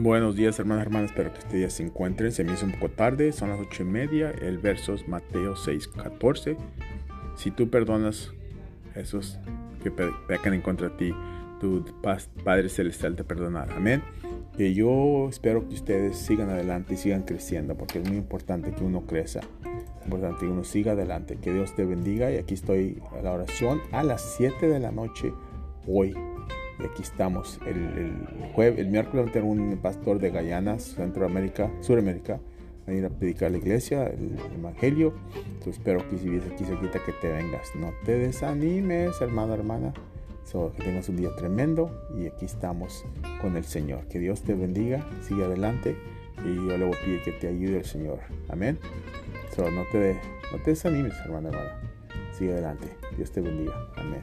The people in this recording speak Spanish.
Buenos días, hermanas, hermanas. Espero que este día se encuentren. Se me hizo un poco tarde, son las ocho y media. El verso es Mateo 6, 14. Si tú perdonas esos que pecan en contra de ti, tu Padre Celestial te perdonará. Amén. Y yo espero que ustedes sigan adelante y sigan creciendo, porque es muy importante que uno crezca. Es importante que uno siga adelante. Que Dios te bendiga. Y aquí estoy a la oración a las 7 de la noche hoy y aquí estamos. El, el miércoles tener un pastor de Guyana, Centroamérica, Suramérica, a ir a predicar la iglesia, el, evangelio. Entonces espero que si vienes aquí cerquita que te vengas. No te desanimes, hermano, hermana. que tengas un día tremendo y aquí estamos con el Señor. Que Dios te bendiga, sigue adelante y yo le voy a pedir que te ayude el Señor. Amén. no, te, no te desanimes, hermano, hermana. Sigue adelante. Dios te bendiga. Amén.